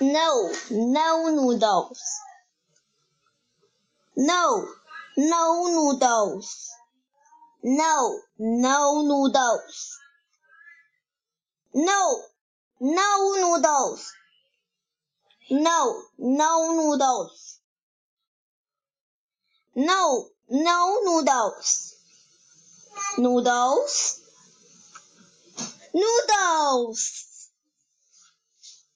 No, no noodles. No, no noodles. No, no noodles. No, no noodles. No, no noodles. No, no noodles. Noodles. Noodles.